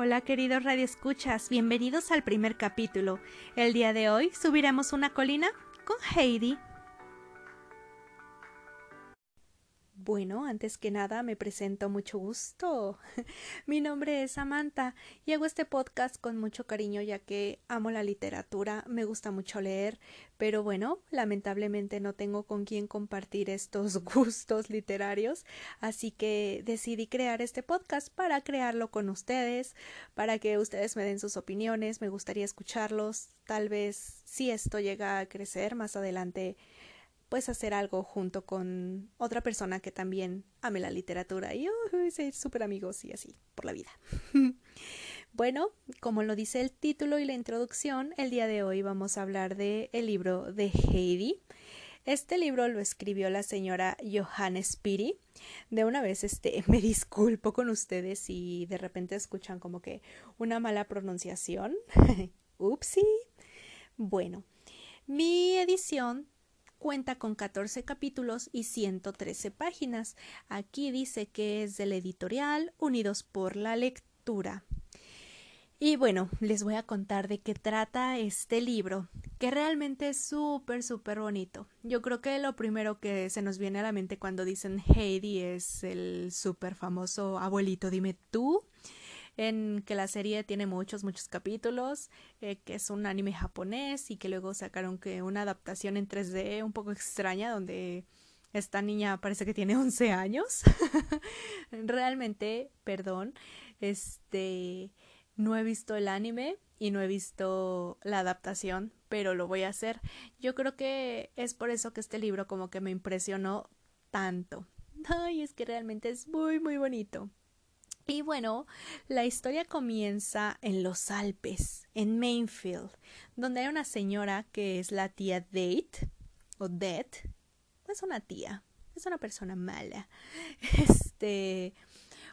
Hola queridos radioescuchas, bienvenidos al primer capítulo. El día de hoy subiremos una colina con Heidi. Bueno, antes que nada me presento mucho gusto. Mi nombre es Samantha y hago este podcast con mucho cariño ya que amo la literatura, me gusta mucho leer, pero bueno, lamentablemente no tengo con quién compartir estos gustos literarios, así que decidí crear este podcast para crearlo con ustedes, para que ustedes me den sus opiniones, me gustaría escucharlos, tal vez si esto llega a crecer más adelante pues hacer algo junto con otra persona que también ame la literatura y uh, ser súper amigos y así por la vida. bueno, como lo dice el título y la introducción, el día de hoy vamos a hablar de el libro de Heidi. Este libro lo escribió la señora Johannes Piri. De una vez, este, me disculpo con ustedes si de repente escuchan como que una mala pronunciación. Upsi. Bueno, mi edición cuenta con 14 capítulos y 113 páginas. Aquí dice que es del editorial Unidos por la Lectura. Y bueno, les voy a contar de qué trata este libro, que realmente es súper, súper bonito. Yo creo que lo primero que se nos viene a la mente cuando dicen Heidi es el súper famoso abuelito, dime tú en que la serie tiene muchos, muchos capítulos, eh, que es un anime japonés y que luego sacaron que una adaptación en 3D un poco extraña donde esta niña parece que tiene 11 años. Realmente, perdón, este no he visto el anime y no he visto la adaptación, pero lo voy a hacer. Yo creo que es por eso que este libro como que me impresionó tanto. Ay, es que realmente es muy, muy bonito. Y bueno, la historia comienza en los Alpes, en Mainfield, donde hay una señora que es la tía Date, o Det, es una tía, es una persona mala. Este,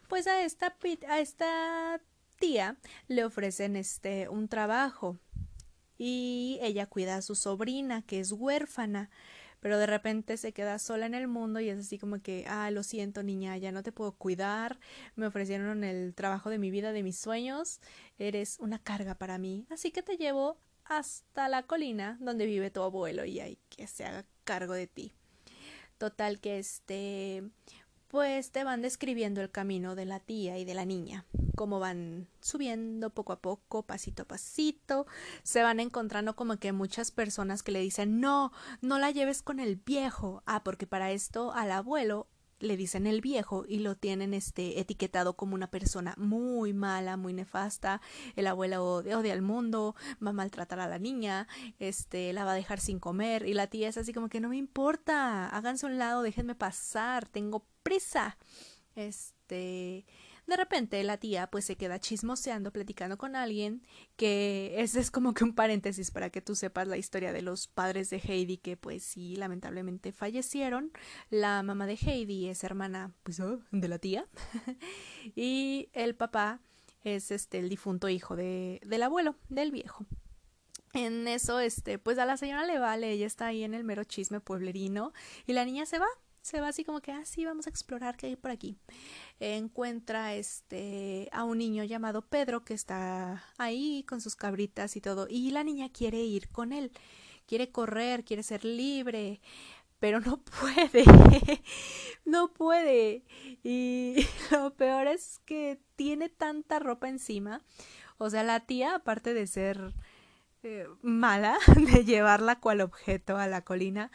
pues a esta, a esta tía le ofrecen este un trabajo. Y ella cuida a su sobrina que es huérfana pero de repente se queda sola en el mundo y es así como que, ah, lo siento niña, ya no te puedo cuidar, me ofrecieron el trabajo de mi vida, de mis sueños, eres una carga para mí, así que te llevo hasta la colina donde vive tu abuelo y hay que se haga cargo de ti. Total que este pues te van describiendo el camino de la tía y de la niña, cómo van subiendo poco a poco, pasito a pasito, se van encontrando como que muchas personas que le dicen no, no la lleves con el viejo, ah, porque para esto al abuelo le dicen el viejo y lo tienen este etiquetado como una persona muy mala, muy nefasta, el abuelo odia, odia al mundo, va a maltratar a la niña, este la va a dejar sin comer y la tía es así como que no me importa, háganse un lado, déjenme pasar, tengo prisa. Este, de repente la tía pues se queda chismoseando, platicando con alguien, que ese es como que un paréntesis para que tú sepas la historia de los padres de Heidi que pues sí, lamentablemente fallecieron. La mamá de Heidi es hermana pues oh, de la tía y el papá es este el difunto hijo de, del abuelo, del viejo. En eso, este, pues a la señora le vale, ella está ahí en el mero chisme pueblerino y la niña se va, se va así como que, ah, sí, vamos a explorar qué hay por aquí. Encuentra este a un niño llamado Pedro que está ahí con sus cabritas y todo, y la niña quiere ir con él, quiere correr, quiere ser libre, pero no puede, no puede. Y lo peor es que tiene tanta ropa encima, o sea, la tía, aparte de ser eh, mala, de llevarla cual objeto a la colina,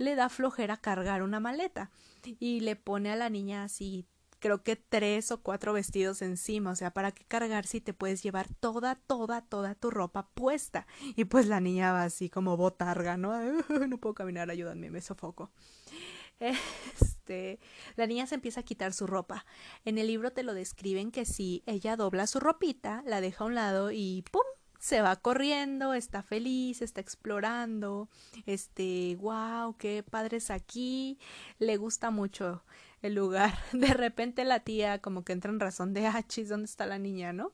le da flojera cargar una maleta y le pone a la niña así creo que tres o cuatro vestidos encima, o sea, ¿para qué cargar si te puedes llevar toda, toda, toda tu ropa puesta? Y pues la niña va así como botarga, ¿no? no puedo caminar, ayúdame, me sofoco. Este, la niña se empieza a quitar su ropa. En el libro te lo describen que si ella dobla su ropita, la deja a un lado y ¡pum! Se va corriendo, está feliz, está explorando, este, wow, qué padres aquí, le gusta mucho el lugar. De repente la tía como que entra en razón de achis, ¿dónde está la niña, no?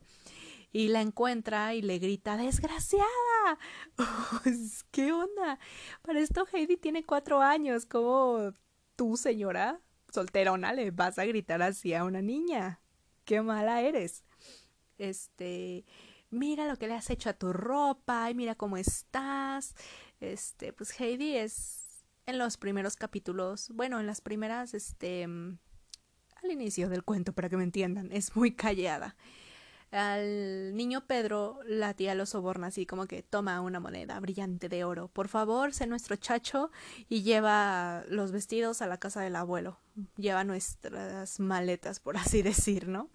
Y la encuentra y le grita, desgraciada. ¿Qué onda? Para esto Heidi tiene cuatro años, como tú, señora solterona, le vas a gritar así a una niña. Qué mala eres. este, mira lo que le has hecho a tu ropa y mira cómo estás. Este, pues Heidi es en los primeros capítulos, bueno, en las primeras, este, al inicio del cuento, para que me entiendan, es muy callada. Al niño Pedro la tía lo soborna así como que toma una moneda brillante de oro. Por favor, sé nuestro chacho y lleva los vestidos a la casa del abuelo. Lleva nuestras maletas, por así decir, ¿no?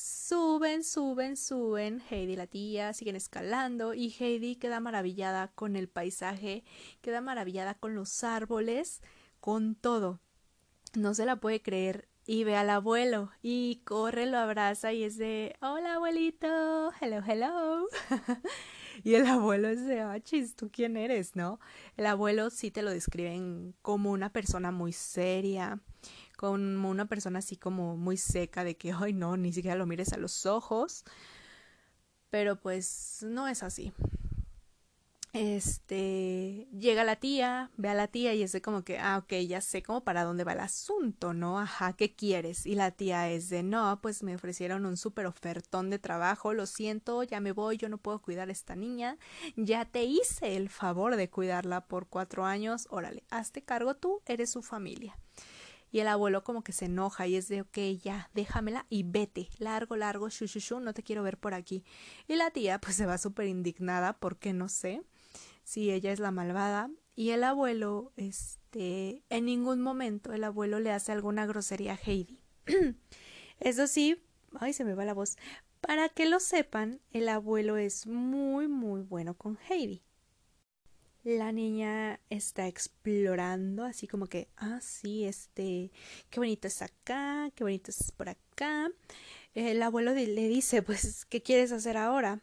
Suben, suben, suben. Heidi y la tía siguen escalando y Heidi queda maravillada con el paisaje, queda maravillada con los árboles, con todo. No se la puede creer y ve al abuelo y corre, lo abraza y es de hola abuelito, hello, hello. y el abuelo es de achis, ¿tú quién eres? ¿No? El abuelo sí te lo describen como una persona muy seria, como una persona así como muy seca de que, ay no, ni siquiera lo mires a los ojos. Pero pues no es así este llega la tía, ve a la tía y es de como que, ah, ok, ya sé como para dónde va el asunto, ¿no? Ajá, ¿qué quieres? Y la tía es de, no, pues me ofrecieron un súper ofertón de trabajo, lo siento, ya me voy, yo no puedo cuidar a esta niña, ya te hice el favor de cuidarla por cuatro años, órale, hazte cargo tú, eres su familia. Y el abuelo como que se enoja y es de, ok, ya, déjamela y vete, largo, largo, shu, no te quiero ver por aquí. Y la tía pues se va súper indignada porque no sé si ella es la malvada y el abuelo, este, en ningún momento el abuelo le hace alguna grosería a Heidi. Eso sí, ay, se me va la voz. Para que lo sepan, el abuelo es muy, muy bueno con Heidi. La niña está explorando, así como que, ah, sí, este, qué bonito es acá, qué bonito es por acá. El abuelo le dice, pues, ¿qué quieres hacer ahora?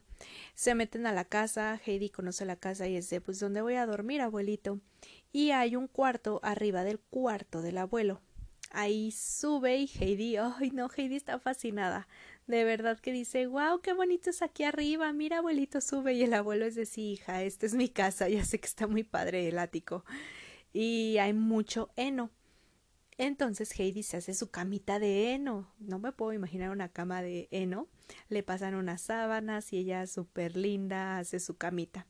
Se meten a la casa, Heidi conoce la casa y es de pues ¿dónde voy a dormir, abuelito? Y hay un cuarto arriba del cuarto del abuelo. Ahí sube y Heidi, ay no, Heidi está fascinada. De verdad que dice, wow, qué bonito es aquí arriba, mira abuelito sube y el abuelo es de sí, hija, esta es mi casa, ya sé que está muy padre el ático. Y hay mucho heno. Entonces Heidi se hace su camita de heno. No me puedo imaginar una cama de heno. Le pasan unas sábanas y ella súper linda hace su camita.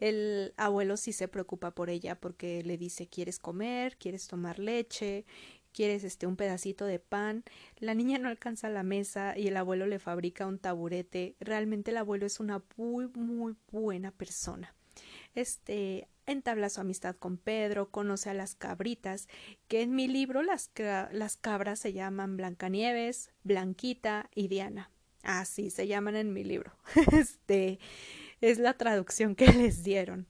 El abuelo sí se preocupa por ella porque le dice quieres comer, quieres tomar leche, quieres este un pedacito de pan. La niña no alcanza la mesa y el abuelo le fabrica un taburete. Realmente el abuelo es una muy muy buena persona. Este entabla su amistad con Pedro, conoce a las cabritas, que en mi libro las, las cabras se llaman Blancanieves, Blanquita y Diana. Así se llaman en mi libro. Este es la traducción que les dieron.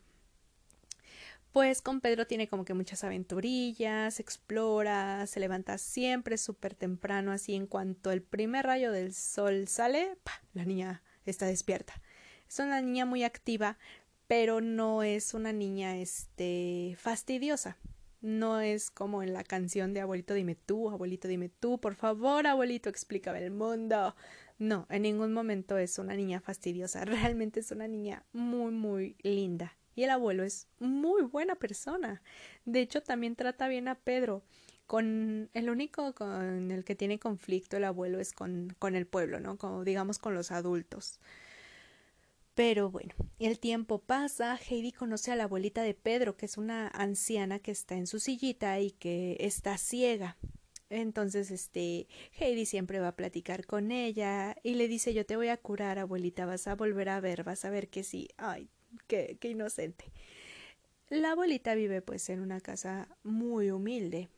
Pues con Pedro tiene como que muchas aventurillas, explora, se levanta siempre súper temprano, así en cuanto el primer rayo del sol sale, la niña está despierta. Es una niña muy activa, pero no es una niña este fastidiosa. No es como en la canción de abuelito dime tú, abuelito dime tú, por favor, abuelito, explícame el mundo. No, en ningún momento es una niña fastidiosa, realmente es una niña muy, muy linda. Y el abuelo es muy buena persona. De hecho, también trata bien a Pedro. Con el único con el que tiene conflicto el abuelo es con, con el pueblo, ¿no? Como digamos con los adultos. Pero bueno, el tiempo pasa, Heidi conoce a la abuelita de Pedro, que es una anciana que está en su sillita y que está ciega. Entonces, este, Heidi siempre va a platicar con ella y le dice, yo te voy a curar, abuelita, vas a volver a ver, vas a ver que sí. Ay, qué, qué inocente. La abuelita vive pues en una casa muy humilde,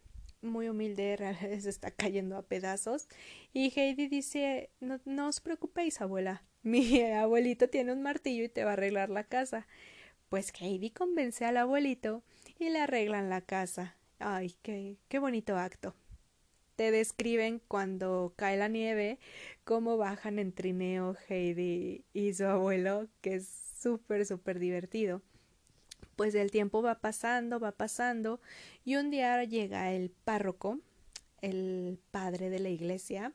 muy humilde, se está cayendo a pedazos. Y Heidi dice, no, no os preocupéis, abuela, mi abuelito tiene un martillo y te va a arreglar la casa. Pues Heidi convence al abuelito y le arreglan la casa. Ay, qué, qué bonito acto. Te describen cuando cae la nieve, cómo bajan en trineo Heidi y su abuelo, que es súper, súper divertido. Pues el tiempo va pasando, va pasando, y un día llega el párroco, el padre de la iglesia,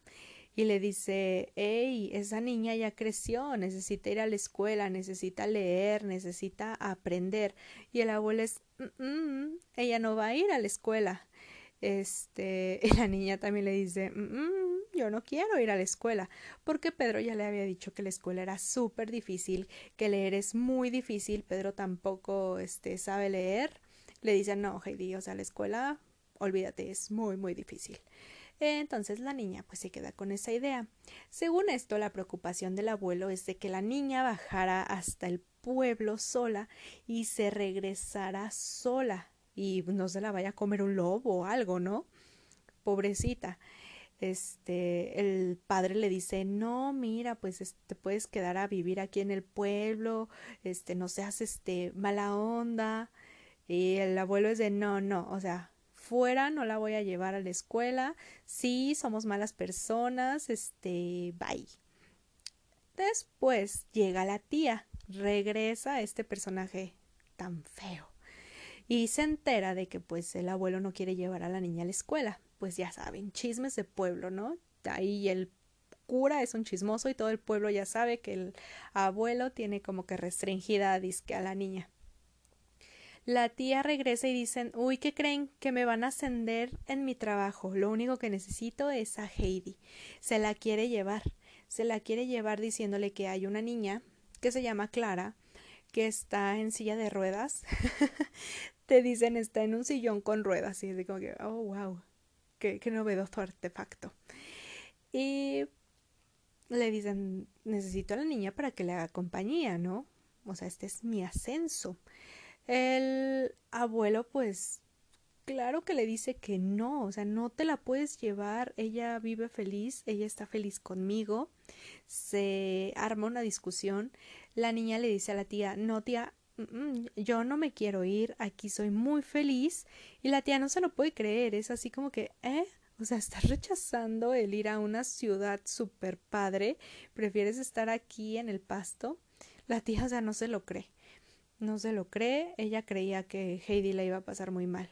y le dice, hey, esa niña ya creció, necesita ir a la escuela, necesita leer, necesita aprender. Y el abuelo es, mm, mm, ella no va a ir a la escuela. Este, la niña también le dice, mm, yo no quiero ir a la escuela, porque Pedro ya le había dicho que la escuela era súper difícil, que leer es muy difícil, Pedro tampoco este, sabe leer. Le dicen, no, Heidi, o sea, la escuela, olvídate, es muy, muy difícil. Entonces la niña pues se queda con esa idea. Según esto, la preocupación del abuelo es de que la niña bajara hasta el pueblo sola y se regresara sola y no se la vaya a comer un lobo o algo, ¿no? Pobrecita. Este, el padre le dice, no, mira, pues te puedes quedar a vivir aquí en el pueblo, este, no seas, este, mala onda. Y el abuelo es de, no, no, o sea, fuera, no la voy a llevar a la escuela, sí, somos malas personas, este, bye. Después llega la tía, regresa este personaje tan feo y se entera de que pues el abuelo no quiere llevar a la niña a la escuela. Pues ya saben, chismes de pueblo, ¿no? Ahí el cura es un chismoso y todo el pueblo ya sabe que el abuelo tiene como que restringida a la niña. La tía regresa y dicen, uy, ¿qué creen? Que me van a ascender en mi trabajo. Lo único que necesito es a Heidi. Se la quiere llevar. Se la quiere llevar diciéndole que hay una niña que se llama Clara, que está en silla de ruedas. Te dicen está en un sillón con ruedas. Y es como que, oh, wow, qué, qué novedoso artefacto. Y le dicen, necesito a la niña para que le haga compañía, ¿no? O sea, este es mi ascenso. El abuelo, pues, claro que le dice que no, o sea, no te la puedes llevar, ella vive feliz, ella está feliz conmigo. Se arma una discusión, la niña le dice a la tía, no tía, yo no me quiero ir, aquí soy muy feliz y la tía no se lo puede creer, es así como que, ¿eh? O sea, estás rechazando el ir a una ciudad super padre, prefieres estar aquí en el pasto. La tía, o sea, no se lo cree no se lo cree, ella creía que Heidi la iba a pasar muy mal.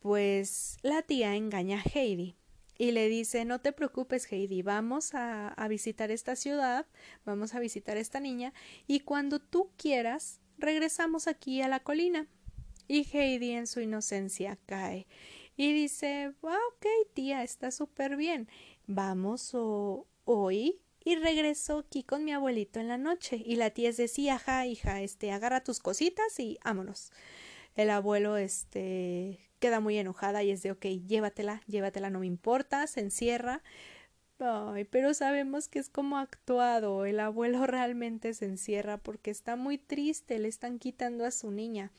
Pues la tía engaña a Heidi y le dice no te preocupes Heidi, vamos a, visitar esta ciudad, vamos a visitar a esta niña y cuando tú quieras regresamos aquí a la colina. Y Heidi en su inocencia cae y dice ah, ok tía, está súper bien, vamos hoy y regreso aquí con mi abuelito en la noche. Y la tía es de sí, ajá, hija, este, agarra tus cositas y vámonos. El abuelo, este, queda muy enojada y es de ok, llévatela, llévatela, no me importa, se encierra. Ay, pero sabemos que es como actuado. El abuelo realmente se encierra porque está muy triste, le están quitando a su niña.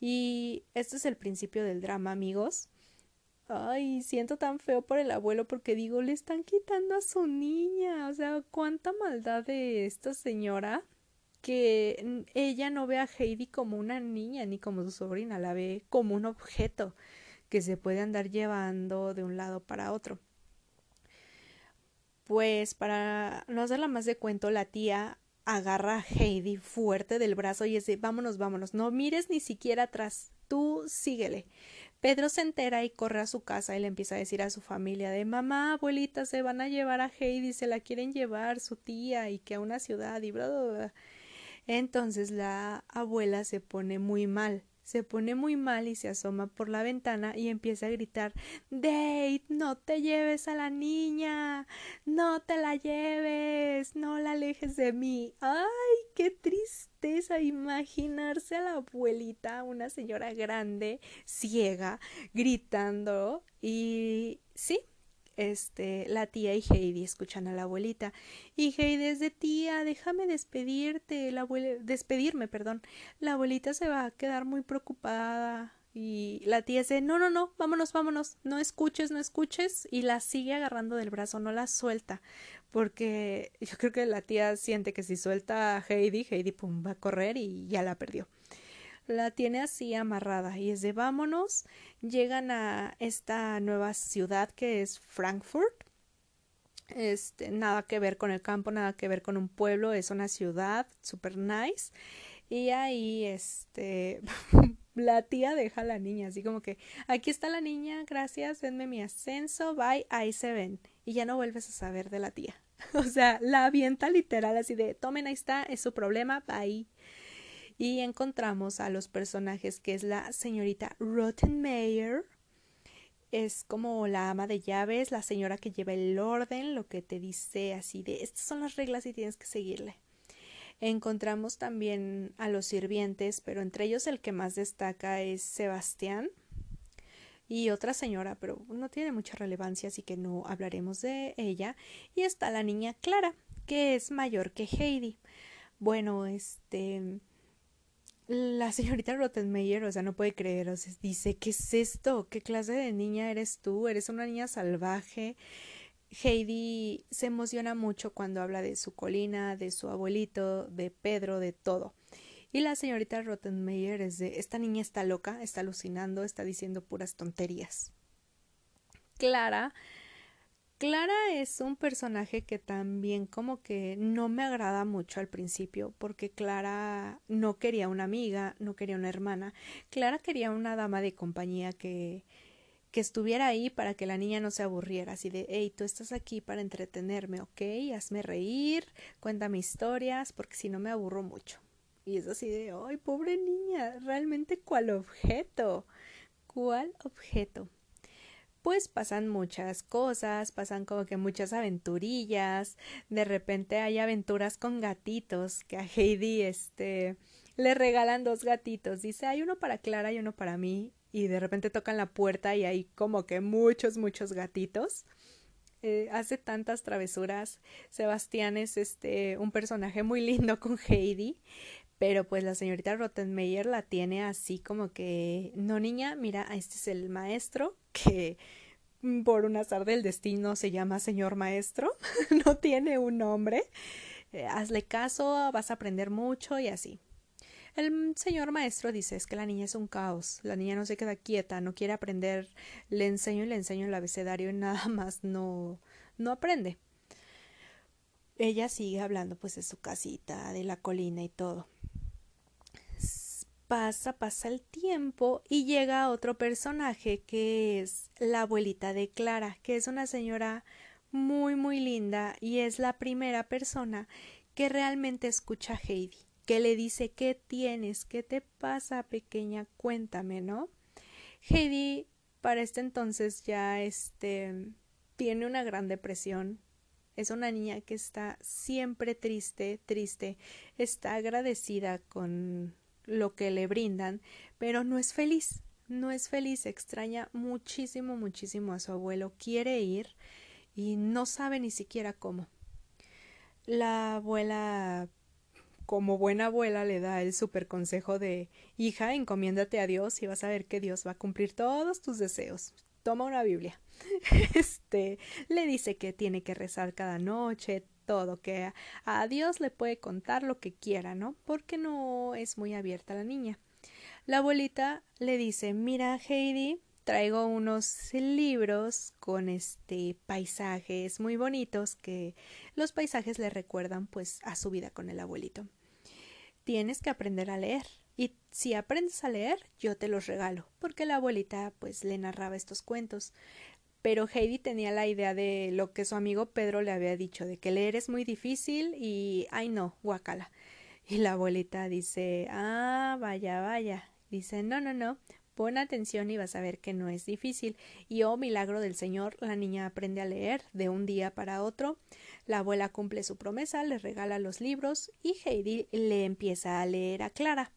Y este es el principio del drama, amigos. Ay, siento tan feo por el abuelo porque digo, le están quitando a su niña. O sea, cuánta maldad de esta señora que ella no ve a Heidi como una niña ni como su sobrina, la ve como un objeto que se puede andar llevando de un lado para otro. Pues para no hacerla más de cuento, la tía agarra a Heidi fuerte del brazo y dice vámonos, vámonos, no mires ni siquiera atrás, tú síguele. Pedro se entera y corre a su casa y le empieza a decir a su familia de mamá, abuelita, se van a llevar a Heidi, se la quieren llevar su tía y que a una ciudad y bla, bla, bla. Entonces la abuela se pone muy mal se pone muy mal y se asoma por la ventana y empieza a gritar Date, no te lleves a la niña, no te la lleves, no la alejes de mí. ¡Ay, qué tristeza imaginarse a la abuelita, una señora grande, ciega, gritando y sí, este, la tía y Heidi escuchan a la abuelita. Y Heidi es de tía, déjame despedirte, la despedirme, perdón. La abuelita se va a quedar muy preocupada. Y la tía dice, no, no, no, vámonos, vámonos, no escuches, no escuches. Y la sigue agarrando del brazo, no la suelta. Porque yo creo que la tía siente que si suelta a Heidi, Heidi pum, va a correr y ya la perdió la tiene así amarrada y es de vámonos. Llegan a esta nueva ciudad que es Frankfurt. Este, nada que ver con el campo, nada que ver con un pueblo, es una ciudad super nice. Y ahí, este, la tía deja a la niña, así como que, aquí está la niña, gracias, denme mi ascenso, bye, ahí se ven. Y ya no vuelves a saber de la tía. O sea, la avienta literal así de, tomen, ahí está, es su problema, bye y encontramos a los personajes que es la señorita Rottenmeier, es como la ama de llaves, la señora que lleva el orden, lo que te dice así de estas son las reglas y tienes que seguirle. Encontramos también a los sirvientes, pero entre ellos el que más destaca es Sebastián y otra señora, pero no tiene mucha relevancia, así que no hablaremos de ella. Y está la niña Clara, que es mayor que Heidi. Bueno, este la señorita Rottenmeier, o sea, no puede creer, dice, ¿qué es esto? ¿Qué clase de niña eres tú? ¿Eres una niña salvaje? Heidi se emociona mucho cuando habla de su colina, de su abuelito, de Pedro, de todo. Y la señorita Rottenmeier es de esta niña está loca, está alucinando, está diciendo puras tonterías. Clara Clara es un personaje que también como que no me agrada mucho al principio porque Clara no quería una amiga, no quería una hermana. Clara quería una dama de compañía que que estuviera ahí para que la niña no se aburriera, así de, hey, tú estás aquí para entretenerme, ¿ok? Hazme reír, cuéntame historias, porque si no me aburro mucho. Y es así de, ay, pobre niña, realmente cuál objeto, cuál objeto. Pues pasan muchas cosas, pasan como que muchas aventurillas, de repente hay aventuras con gatitos, que a Heidi, este, le regalan dos gatitos, dice, hay uno para Clara y uno para mí, y de repente tocan la puerta y hay como que muchos, muchos gatitos. Eh, hace tantas travesuras. Sebastián es este un personaje muy lindo con Heidi, pero pues la señorita Rottenmeier la tiene así como que no niña, mira, este es el maestro que por un azar del destino se llama señor maestro, no tiene un nombre. Eh, hazle caso, vas a aprender mucho y así. El señor maestro dice es que la niña es un caos, la niña no se queda quieta, no quiere aprender, le enseño y le enseño el abecedario y nada más no, no aprende. Ella sigue hablando pues de su casita, de la colina y todo. Pasa, pasa el tiempo y llega otro personaje que es la abuelita de Clara, que es una señora muy muy linda y es la primera persona que realmente escucha a Heidi que le dice ¿Qué tienes? ¿Qué te pasa, pequeña? Cuéntame, ¿no? Heidi para este entonces ya este tiene una gran depresión. Es una niña que está siempre triste, triste, está agradecida con lo que le brindan, pero no es feliz, no es feliz, extraña muchísimo, muchísimo a su abuelo, quiere ir y no sabe ni siquiera cómo. La abuela como buena abuela le da el super consejo de hija, encomiéndate a Dios y vas a ver que Dios va a cumplir todos tus deseos. Toma una Biblia. Este le dice que tiene que rezar cada noche, todo, que a Dios le puede contar lo que quiera, ¿no? Porque no es muy abierta la niña. La abuelita le dice, mira, Heidi, traigo unos libros con este paisajes muy bonitos que los paisajes le recuerdan pues a su vida con el abuelito. Tienes que aprender a leer y si aprendes a leer yo te los regalo porque la abuelita pues le narraba estos cuentos. Pero Heidi tenía la idea de lo que su amigo Pedro le había dicho, de que leer es muy difícil y ay no, guacala. Y la abuelita dice, ah, vaya, vaya. Dice, no, no, no, Pon atención y vas a ver que no es difícil. Y oh milagro del Señor, la niña aprende a leer de un día para otro. La abuela cumple su promesa, le regala los libros y Heidi le empieza a leer a Clara.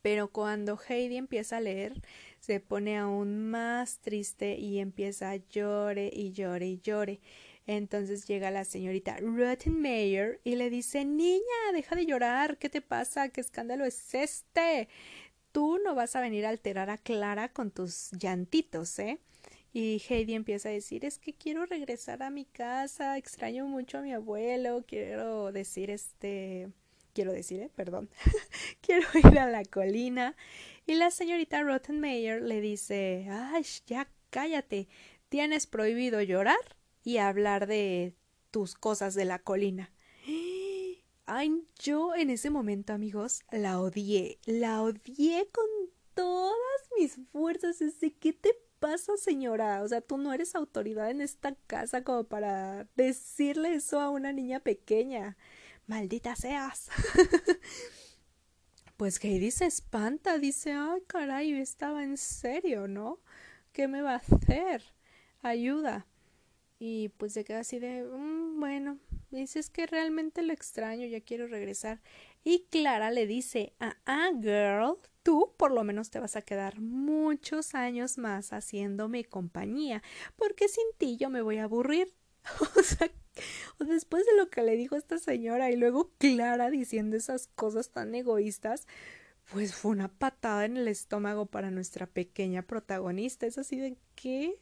Pero cuando Heidi empieza a leer, se pone aún más triste y empieza a llore y llore y llore. Entonces llega la señorita Rottenmeier y le dice Niña, deja de llorar, ¿qué te pasa? ¿Qué escándalo es este? tú no vas a venir a alterar a Clara con tus llantitos, ¿eh? Y Heidi empieza a decir, es que quiero regresar a mi casa, extraño mucho a mi abuelo, quiero decir, este, quiero decir, ¿eh? perdón, quiero ir a la colina. Y la señorita Rottenmeier le dice, ay, ya cállate, tienes prohibido llorar y hablar de tus cosas de la colina. Ay, yo en ese momento, amigos, la odié. La odié con todas mis fuerzas. De, ¿qué te pasa, señora? O sea, tú no eres autoridad en esta casa como para decirle eso a una niña pequeña. Maldita seas. pues Heidi se espanta, dice, ay, caray, estaba en serio, ¿no? ¿qué me va a hacer? Ayuda. Y pues se queda así de, mm, bueno, dices que realmente lo extraño, ya quiero regresar. Y Clara le dice, ah, ah, girl, tú por lo menos te vas a quedar muchos años más haciéndome compañía, porque sin ti yo me voy a aburrir. o sea, después de lo que le dijo esta señora y luego Clara diciendo esas cosas tan egoístas, pues fue una patada en el estómago para nuestra pequeña protagonista. Es así de qué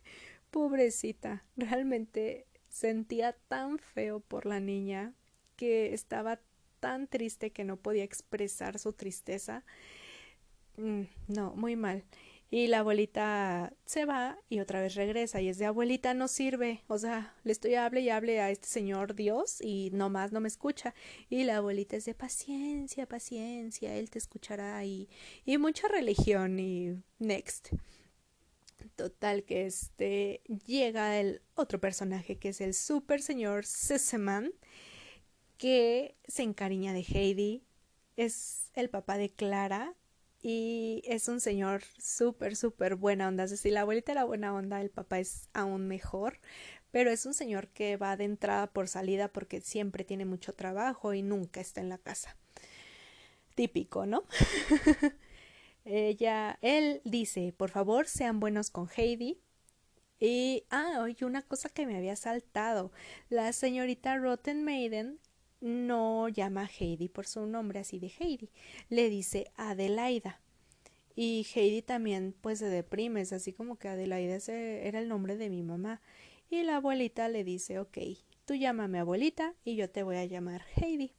pobrecita. Realmente sentía tan feo por la niña que estaba tan triste que no podía expresar su tristeza Mm, no, muy mal. Y la abuelita se va y otra vez regresa y es de abuelita no sirve, o sea, le estoy hable y hable a este señor Dios y nomás no me escucha. Y la abuelita es de paciencia, paciencia, él te escuchará y, y mucha religión y next. Total que este llega el otro personaje que es el super señor Seseman que se encariña de Heidi, es el papá de Clara y es un señor súper, súper buena onda. si la abuelita era buena onda, el papá es aún mejor, pero es un señor que va de entrada por salida porque siempre tiene mucho trabajo y nunca está en la casa. Típico, ¿no? Ella, él dice, por favor, sean buenos con Heidi. Y, ah, oye, una cosa que me había saltado. La señorita Rotten Maiden no llama a Heidi por su nombre así de Heidi, le dice Adelaida. Y Heidi también pues se deprime, es así como que Adelaida era el nombre de mi mamá. Y la abuelita le dice, ok, tú llámame abuelita y yo te voy a llamar Heidi.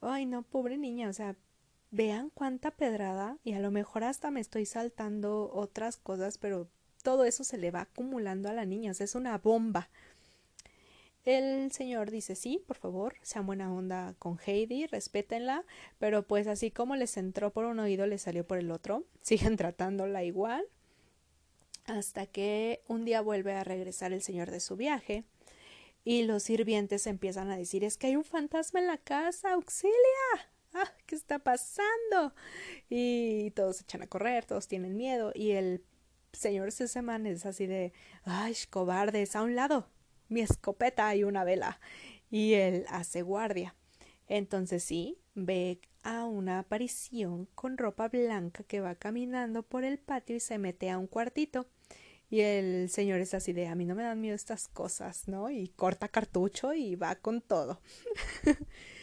Ay, no, pobre niña, o sea, vean cuánta pedrada y a lo mejor hasta me estoy saltando otras cosas, pero todo eso se le va acumulando a la niña, o sea, es una bomba. El señor dice sí, por favor, sean buena onda con Heidi, respétenla, pero pues así como les entró por un oído, les salió por el otro, siguen tratándola igual, hasta que un día vuelve a regresar el señor de su viaje y los sirvientes empiezan a decir es que hay un fantasma en la casa, auxilia. Ah, ¿qué está pasando? Y todos se echan a correr, todos tienen miedo y el señor Seseman es así de ay, cobardes, a un lado, mi escopeta y una vela. Y él hace guardia. Entonces sí, ve a una aparición con ropa blanca que va caminando por el patio y se mete a un cuartito. Y el señor es así de a mí no me dan miedo estas cosas, ¿no? Y corta cartucho y va con todo.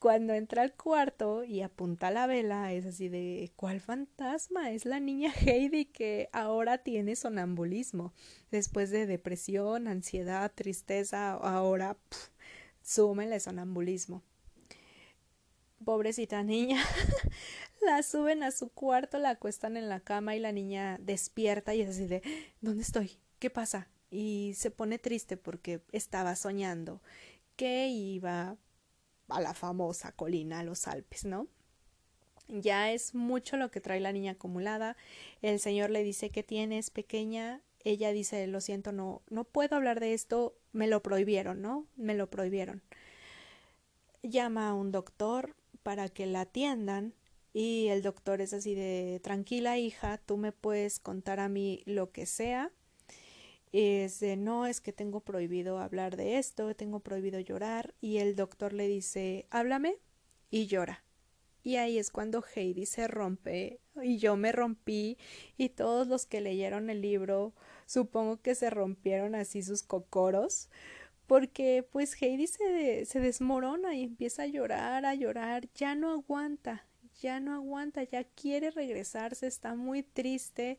Cuando entra al cuarto y apunta la vela, es así de ¿cuál fantasma? Es la niña Heidi que ahora tiene sonambulismo. Después de depresión, ansiedad, tristeza, ahora pff, súmele sonambulismo. Pobrecita niña. la suben a su cuarto, la acuestan en la cama y la niña despierta y es así de ¿dónde estoy? ¿Qué pasa? Y se pone triste porque estaba soñando que iba a la famosa colina, a los Alpes, ¿no? Ya es mucho lo que trae la niña acumulada. El señor le dice que tienes pequeña. Ella dice, lo siento, no, no puedo hablar de esto. Me lo prohibieron, ¿no? Me lo prohibieron. Llama a un doctor para que la atiendan y el doctor es así de tranquila hija, tú me puedes contar a mí lo que sea es de no, es que tengo prohibido hablar de esto, tengo prohibido llorar y el doctor le dice, háblame y llora. Y ahí es cuando Heidi se rompe y yo me rompí y todos los que leyeron el libro supongo que se rompieron así sus cocoros porque pues Heidi se, se desmorona y empieza a llorar, a llorar, ya no aguanta, ya no aguanta, ya quiere regresarse, está muy triste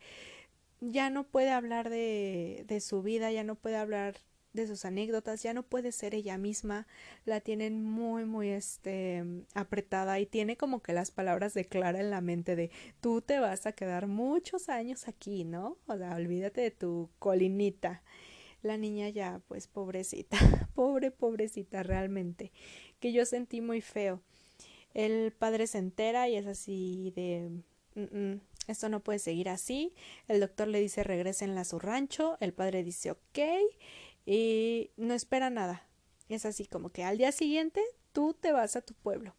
ya no puede hablar de, de su vida, ya no puede hablar de sus anécdotas, ya no puede ser ella misma, la tienen muy, muy este apretada y tiene como que las palabras de Clara en la mente de tú te vas a quedar muchos años aquí, ¿no? O sea, olvídate de tu colinita. La niña ya, pues pobrecita, pobre, pobrecita realmente, que yo sentí muy feo. El padre se entera y es así de mm, mm, esto no puede seguir así. El doctor le dice regresen a su rancho. El padre dice ok y no espera nada. Es así como que al día siguiente tú te vas a tu pueblo.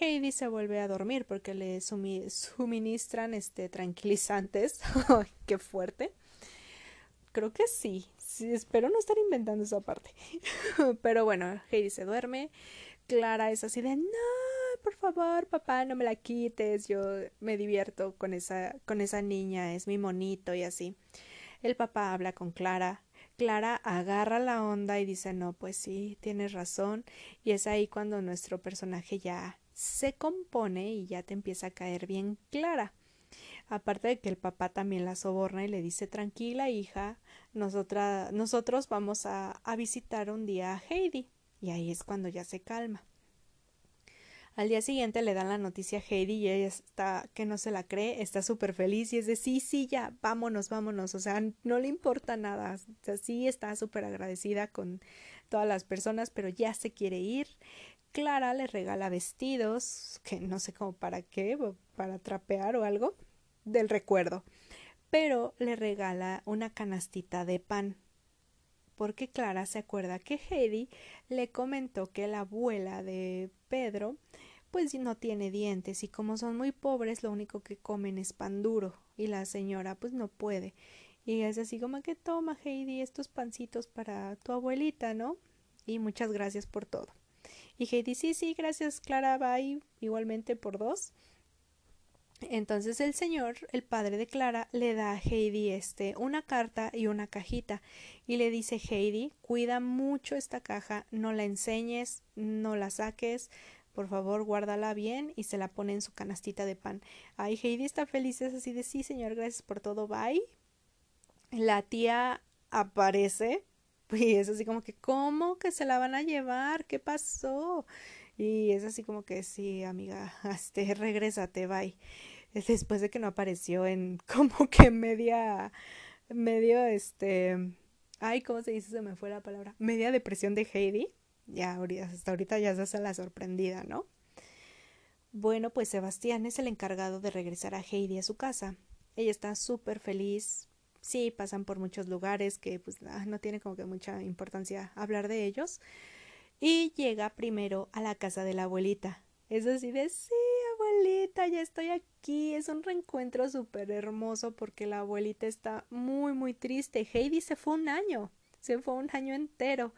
Heidi se vuelve a dormir porque le suministran este tranquilizantes. ¡Qué fuerte! creo que sí espero no estar inventando esa parte. Pero bueno, Heidi se duerme. Clara es así de no, por favor, papá, no me la quites. Yo me divierto con esa, con esa niña, es mi monito y así. El papá habla con Clara. Clara agarra la onda y dice no, pues sí, tienes razón. Y es ahí cuando nuestro personaje ya se compone y ya te empieza a caer bien Clara. Aparte de que el papá también la soborna y le dice tranquila hija, nosotros vamos a, a visitar un día a Heidi. Y ahí es cuando ya se calma. Al día siguiente le dan la noticia a Heidi y ella está que no se la cree, está súper feliz y es de sí, sí, ya, vámonos, vámonos. O sea, no le importa nada. O sea, sí está súper agradecida con todas las personas, pero ya se quiere ir. Clara le regala vestidos, que no sé cómo para qué, para trapear o algo, del recuerdo. Pero le regala una canastita de pan porque Clara se acuerda que Heidi le comentó que la abuela de Pedro pues no tiene dientes y como son muy pobres lo único que comen es pan duro y la señora pues no puede y es así como que toma Heidi estos pancitos para tu abuelita, ¿no? Y muchas gracias por todo. Y Heidi sí, sí, gracias Clara, bye, igualmente por dos. Entonces el señor, el padre de Clara, le da a Heidi este una carta y una cajita y le dice Heidi, cuida mucho esta caja, no la enseñes, no la saques, por favor guárdala bien y se la pone en su canastita de pan. Ay, Heidi está feliz, es así de sí, señor, gracias por todo, bye. La tía aparece y es así como que, ¿cómo que se la van a llevar? ¿Qué pasó? Y es así como que sí, amiga, este, regrésate, bye. Después de que no apareció en como que media, medio, este, ay, ¿cómo se dice? Se me fue la palabra. Media depresión de Heidi. Ya, hasta ahorita ya se hace la sorprendida, ¿no? Bueno, pues Sebastián es el encargado de regresar a Heidi a su casa. Ella está súper feliz. Sí, pasan por muchos lugares que pues ah, no tiene como que mucha importancia hablar de ellos y llega primero a la casa de la abuelita. Es así de sí, abuelita, ya estoy aquí. Es un reencuentro súper hermoso porque la abuelita está muy, muy triste. Heidi se fue un año, se fue un año entero.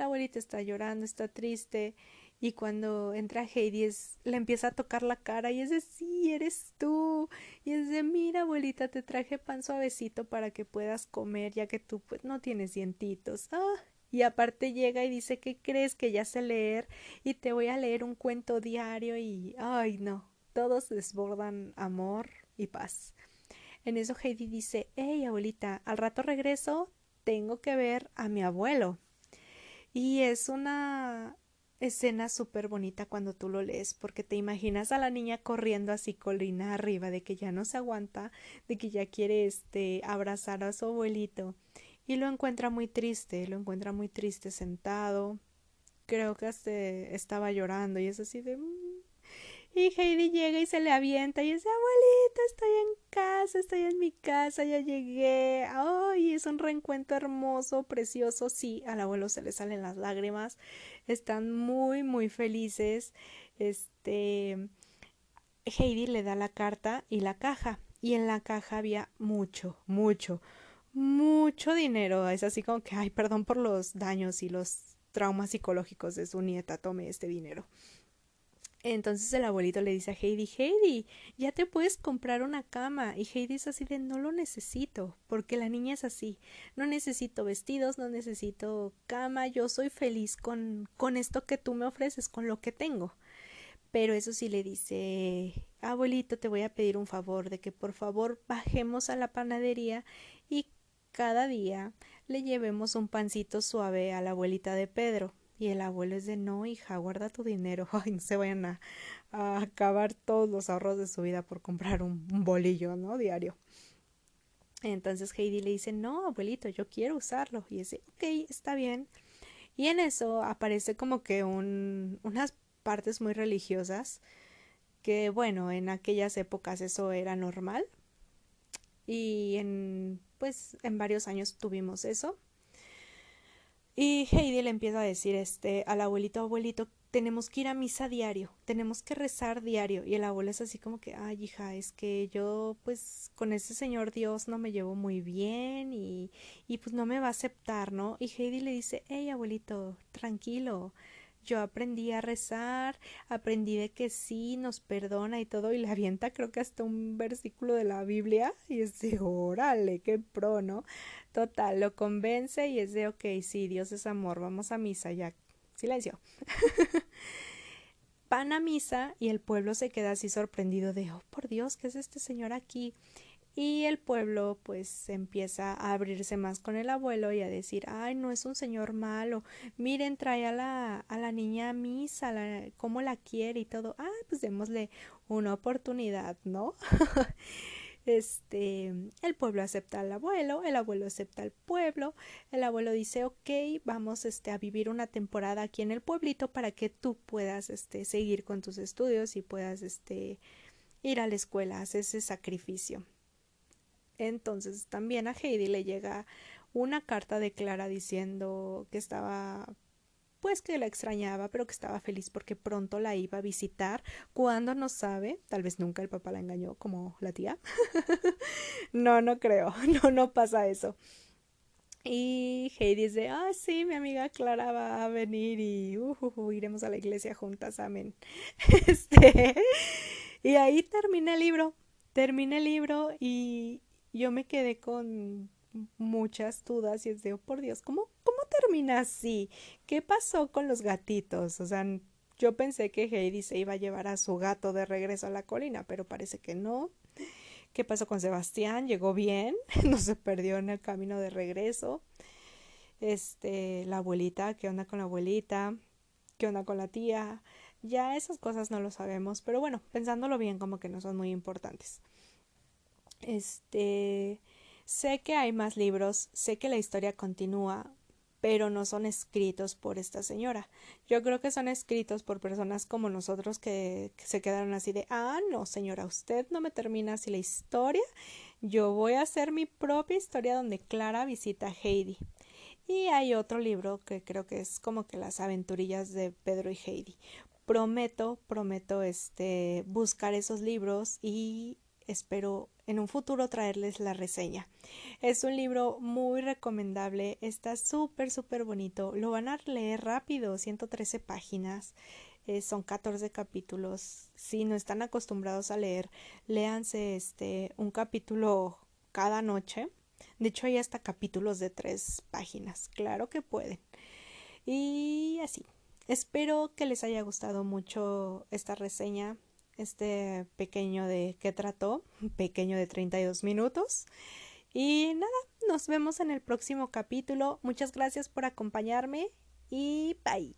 La abuelita está llorando, está triste. Y cuando entra Heidi es, le empieza a tocar la cara y es de sí, eres tú. Y es de mira, abuelita, te traje pan suavecito para que puedas comer, ya que tú pues no tienes dientitos. Ah, y aparte llega y dice que crees que ya sé leer y te voy a leer un cuento diario y ay no, todos desbordan amor y paz. En eso Heidi dice, hey abuelita, al rato regreso, tengo que ver a mi abuelo. Y es una escena súper bonita cuando tú lo lees, porque te imaginas a la niña corriendo así colina arriba, de que ya no se aguanta, de que ya quiere este abrazar a su abuelito y lo encuentra muy triste, lo encuentra muy triste sentado. Creo que hasta estaba llorando y es así de... Mm". Y Heidi llega y se le avienta y dice, abuelita, estoy en casa, estoy en mi casa, ya llegué. Ay, es un reencuentro hermoso, precioso. Sí, al abuelo se le salen las lágrimas. Están muy, muy felices. Este... Heidi le da la carta y la caja. Y en la caja había mucho, mucho, mucho dinero. Es así como que, ay, perdón por los daños y los traumas psicológicos de su nieta, tome este dinero. Entonces el abuelito le dice a Heidi, Heidi, ya te puedes comprar una cama. Y Heidi es así de, no lo necesito, porque la niña es así. No necesito vestidos, no necesito cama, yo soy feliz con, con esto que tú me ofreces, con lo que tengo. Pero eso sí le dice, abuelito, te voy a pedir un favor, de que por favor bajemos a la panadería y cada día le llevemos un pancito suave a la abuelita de Pedro. Y el abuelo es de no, hija, guarda tu dinero. Ay, no se vayan a, acabar todos los ahorros de su vida por comprar un, bolillo, ¿no? Diario. Entonces Heidi le dice, no, abuelito, yo quiero usarlo. Y dice, ok, está bien. Y en eso aparece como que un, unas partes muy religiosas, que bueno, en aquellas épocas eso era normal. Y en pues en varios años tuvimos eso. Y Heidi le empieza a decir este al abuelito, abuelito, tenemos que ir a misa diario, tenemos que rezar diario. Y el abuelo es así como que, ay, hija, es que yo pues con ese señor Dios no me llevo muy bien y, y pues no me va a aceptar, ¿no? Y Heidi le dice, hey, abuelito, tranquilo. Yo aprendí a rezar, aprendí de que sí, nos perdona y todo, y le avienta creo que hasta un versículo de la Biblia, y es de, órale, qué pro, ¿no? Total, lo convence y es de, ok, sí, Dios es amor, vamos a misa, ya Silencio. Van a misa y el pueblo se queda así sorprendido de, oh, por Dios, ¿qué es este señor aquí? Y el pueblo pues empieza a abrirse más con el abuelo y a decir, ay, no es un señor malo, miren, trae a la, a la niña a misa, la, cómo la quiere y todo, ah, pues démosle una oportunidad, ¿no? este, el pueblo acepta al abuelo, el abuelo acepta al pueblo, el abuelo dice, ok, vamos este, a vivir una temporada aquí en el pueblito para que tú puedas este, seguir con tus estudios y puedas este, ir a la escuela, hacer ese sacrificio. Entonces también a Heidi le llega una carta de Clara diciendo que estaba pues que la extrañaba, pero que estaba feliz porque pronto la iba a visitar. Cuando no sabe, tal vez nunca el papá la engañó como la tía. no, no creo, no, no pasa eso. Y Heidi dice, ah, sí, mi amiga Clara va a venir y uh, iremos a la iglesia juntas, amén. este, y ahí termina el libro, termina el libro y yo me quedé con muchas dudas y es de, oh, por Dios, ¿cómo, ¿cómo termina así? ¿Qué pasó con los gatitos? O sea, yo pensé que Heidi se iba a llevar a su gato de regreso a la colina, pero parece que no. ¿Qué pasó con Sebastián? ¿Llegó bien? ¿No se perdió en el camino de regreso? Este, la abuelita, ¿qué onda con la abuelita? ¿Qué onda con la tía? Ya esas cosas no lo sabemos, pero bueno, pensándolo bien, como que no son muy importantes. Este, Sé que hay más libros, sé que la historia continúa, pero no son escritos por esta señora. Yo creo que son escritos por personas como nosotros que, se quedaron así de, ah, no, señora, usted no me termina así la historia. Yo voy a hacer mi propia historia donde Clara visita a Heidi. Y hay otro libro que creo que es como que las aventurillas de Pedro y Heidi. Prometo, prometo este buscar esos libros y espero en un futuro traerles la reseña. Es un libro muy recomendable, está súper, súper bonito. Lo van a leer rápido, 113 páginas. Eh, son 14 capítulos. Si no están acostumbrados a leer, léanse este un capítulo cada noche. De hecho, hay hasta capítulos de tres páginas. Claro que pueden. Y así. Espero que les haya gustado mucho esta reseña este pequeño de que trató, pequeño de 32 minutos. Y nada, nos vemos en el próximo capítulo. Muchas gracias por acompañarme y bye.